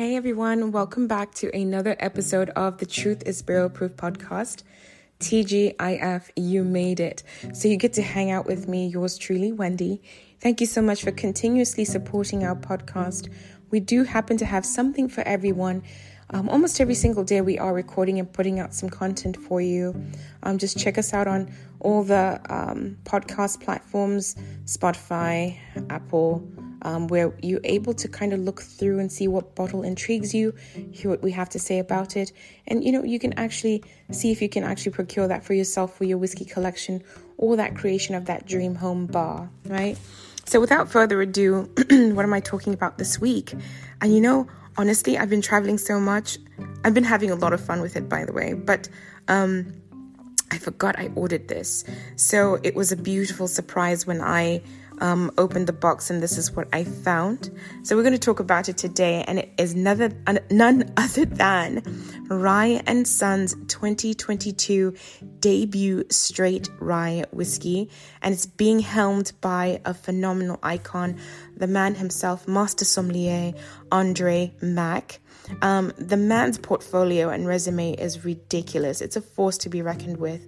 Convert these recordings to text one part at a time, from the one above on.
Hey everyone, welcome back to another episode of the Truth is Barrel Proof podcast. TGIF, you made it. So you get to hang out with me, yours truly, Wendy. Thank you so much for continuously supporting our podcast. We do happen to have something for everyone. Um, almost every single day, we are recording and putting out some content for you. Um, just check us out on all the um, podcast platforms Spotify, Apple, um, where you're able to kind of look through and see what bottle intrigues you, hear what we have to say about it, and you know, you can actually see if you can actually procure that for yourself for your whiskey collection or that creation of that dream home bar, right? So, without further ado, what am I talking about this week? And you know, honestly, I've been traveling so much. I've been having a lot of fun with it, by the way, but um, I forgot I ordered this. So it was a beautiful surprise when I um, opened the box and this is what I found. So we're going to talk about it today, and it is none, other than Rye and Sons 2022 debut straight rye whiskey, and it's being helmed by a phenomenal icon, the man himself, Master Sommelier Andre Mack. Um, the man's portfolio and resume is ridiculous. It's a force to be reckoned with.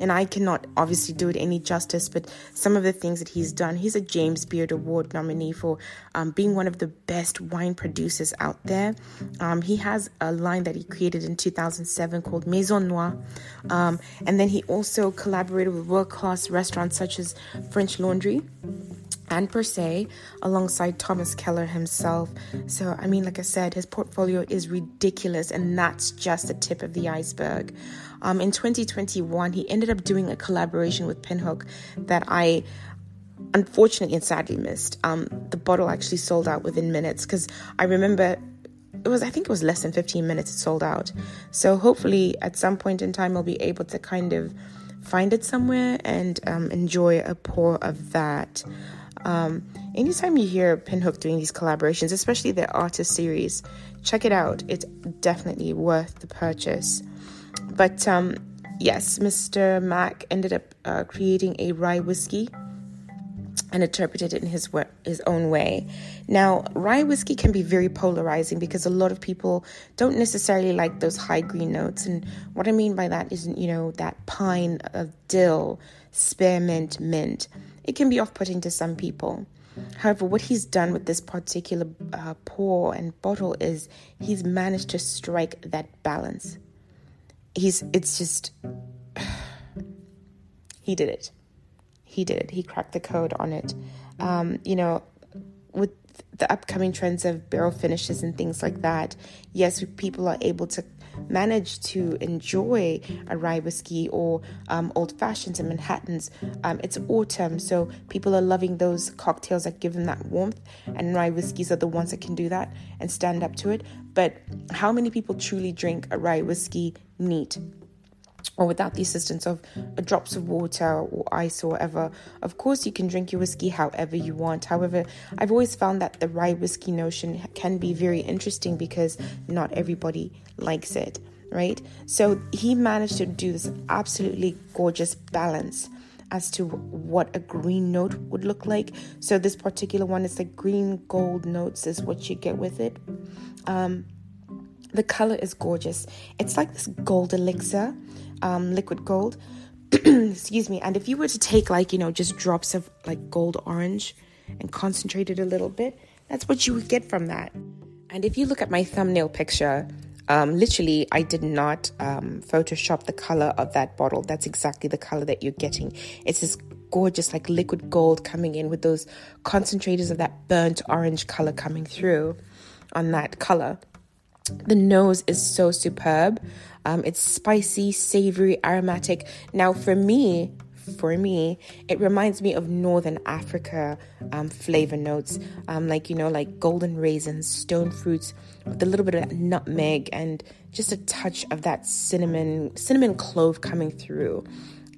And I cannot obviously do it any justice, but some of the things that he's done, he's a James Beard Award nominee for um, being one of the best wine producers out there. Um, he has a line that he created in 2007 called Maison Noir. Um, and then he also collaborated with world class restaurants such as French Laundry and per se alongside Thomas Keller himself. So, I mean, like I said, his portfolio is ridiculous, and that's just the tip of the iceberg. Um, in 2021, he ended up doing a collaboration with Pinhook that I unfortunately and sadly missed. Um, the bottle actually sold out within minutes because I remember it was I think it was less than 15 minutes it sold out. So hopefully at some point in time I'll be able to kind of find it somewhere and um, enjoy a pour of that. Um, anytime you hear Pinhook doing these collaborations, especially their artist series, check it out. It's definitely worth the purchase. But um, yes, Mr. Mack ended up uh, creating a rye whiskey and interpreted it in his his own way. Now, rye whiskey can be very polarizing because a lot of people don't necessarily like those high green notes, and what I mean by that is, you know, that pine of dill, spearmint, mint it can be off putting to some people. However, what he's done with this particular uh, pour and bottle is he's managed to strike that balance. He's, it's just, he did it. He did it. He cracked the code on it. Um, you know, with the upcoming trends of barrel finishes and things like that, yes, people are able to manage to enjoy a rye whiskey or um, old fashions and Manhattans. Um, it's autumn, so people are loving those cocktails that give them that warmth, and rye whiskeys are the ones that can do that and stand up to it. But how many people truly drink a rye whiskey neat? Or without the assistance of drops of water or ice or whatever. Of course, you can drink your whiskey however you want. However, I've always found that the rye whiskey notion can be very interesting because not everybody likes it, right? So he managed to do this absolutely gorgeous balance as to what a green note would look like. So this particular one is like green gold notes is what you get with it. Um, the color is gorgeous. It's like this gold elixir um, liquid gold. Excuse me. And if you were to take like, you know, just drops of like gold orange and concentrate it a little bit, that's what you would get from that. And if you look at my thumbnail picture, um, literally, I did not um, Photoshop the color of that bottle. That's exactly the color that you're getting. It's this gorgeous, like liquid gold coming in with those concentrators of that burnt orange color coming through on that color. The nose is so superb. Um, it's spicy, savory, aromatic. Now, for me, for me, it reminds me of Northern Africa um, flavor notes, um, like you know, like golden raisins, stone fruits, with a little bit of nutmeg and just a touch of that cinnamon, cinnamon clove coming through.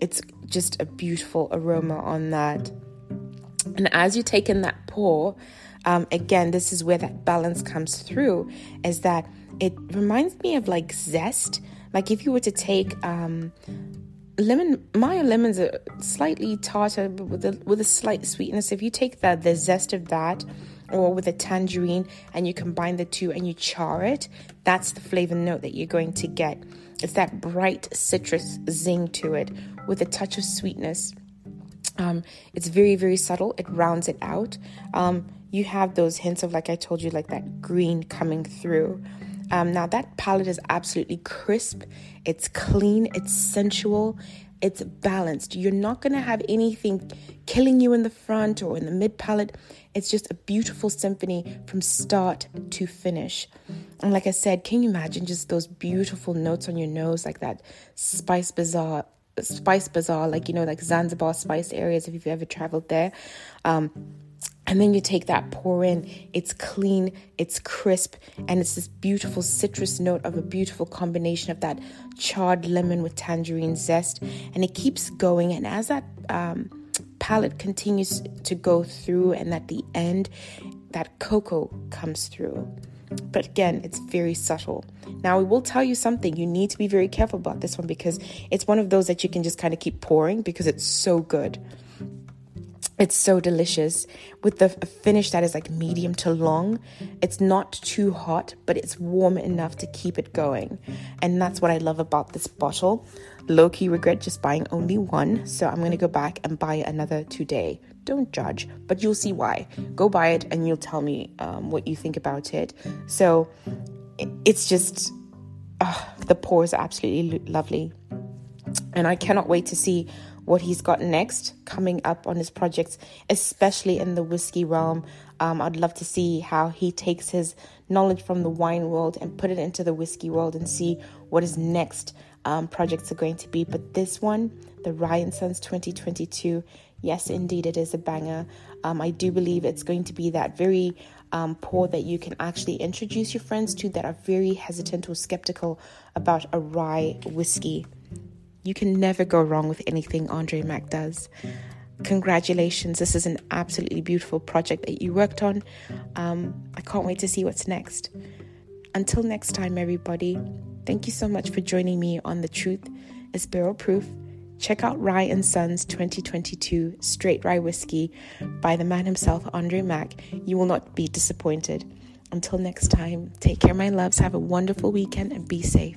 It's just a beautiful aroma on that. And as you take in that pour, um, again, this is where that balance comes through, is that it reminds me of like zest. Like if you were to take um, lemon Meyer lemons are slightly tartar but with a with a slight sweetness. If you take the the zest of that or with a tangerine and you combine the two and you char it, that's the flavor note that you're going to get. It's that bright citrus zing to it with a touch of sweetness. Um, it's very, very subtle. It rounds it out. Um, you have those hints of, like I told you, like that green coming through. Um, now, that palate is absolutely crisp, it's clean, it's sensual, it's balanced. You're not going to have anything killing you in the front or in the mid palate. It's just a beautiful symphony from start to finish. And like I said, can you imagine just those beautiful notes on your nose, like that Spice Bazaar? Spice Bazaar, like you know, like Zanzibar spice areas, if you've ever traveled there. Um, and then you take that pour in, it's clean, it's crisp, and it's this beautiful citrus note of a beautiful combination of that charred lemon with tangerine zest. And it keeps going. And as that um, palate continues to go through, and at the end, that cocoa comes through. But again, it's very subtle. Now, we will tell you something. You need to be very careful about this one because it's one of those that you can just kind of keep pouring because it's so good. It's so delicious with the finish that is like medium to long. It's not too hot, but it's warm enough to keep it going. And that's what I love about this bottle. Low key regret just buying only one, so I'm gonna go back and buy another today. Don't judge, but you'll see why. Go buy it and you'll tell me um, what you think about it. So it's just, uh, the pour is absolutely lovely. And I cannot wait to see what he's got next coming up on his projects, especially in the whiskey realm. Um, I'd love to see how he takes his knowledge from the wine world and put it into the whiskey world and see what is next um, projects are going to be. But this one, the Rye & Sons 2022, yes, indeed, it is a banger. Um, I do believe it's going to be that very um, pour that you can actually introduce your friends to that are very hesitant or skeptical about a rye whiskey. You can never go wrong with anything Andre Mack does. Congratulations, this is an absolutely beautiful project that you worked on. Um, I can't wait to see what's next. Until next time, everybody, thank you so much for joining me on The Truth is Barrel Proof. Check out Rye and Sons 2022 Straight Rye Whiskey by the man himself, Andre Mack. You will not be disappointed. Until next time, take care, my loves. Have a wonderful weekend and be safe.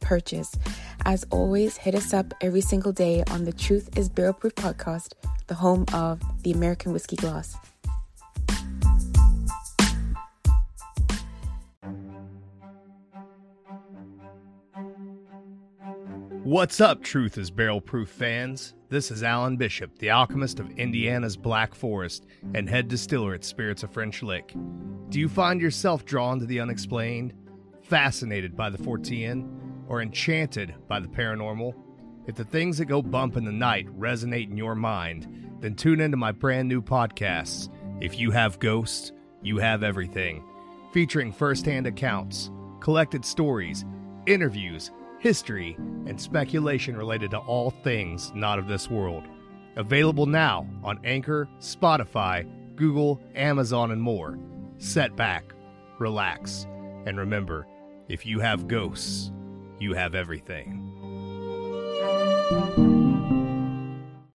purchase. As always, hit us up every single day on the Truth is Barrel Proof podcast, the home of the American Whiskey Glass. What's up, Truth is Barrel Proof fans? This is Alan Bishop, the alchemist of Indiana's Black Forest and head distiller at Spirits of French Lick. Do you find yourself drawn to the unexplained, fascinated by the Fortean? Or enchanted by the paranormal? If the things that go bump in the night resonate in your mind, then tune into my brand new podcasts. If you have ghosts, you have everything, featuring firsthand accounts, collected stories, interviews, history, and speculation related to all things not of this world. Available now on Anchor, Spotify, Google, Amazon, and more. Set back, relax, and remember if you have ghosts, you have everything.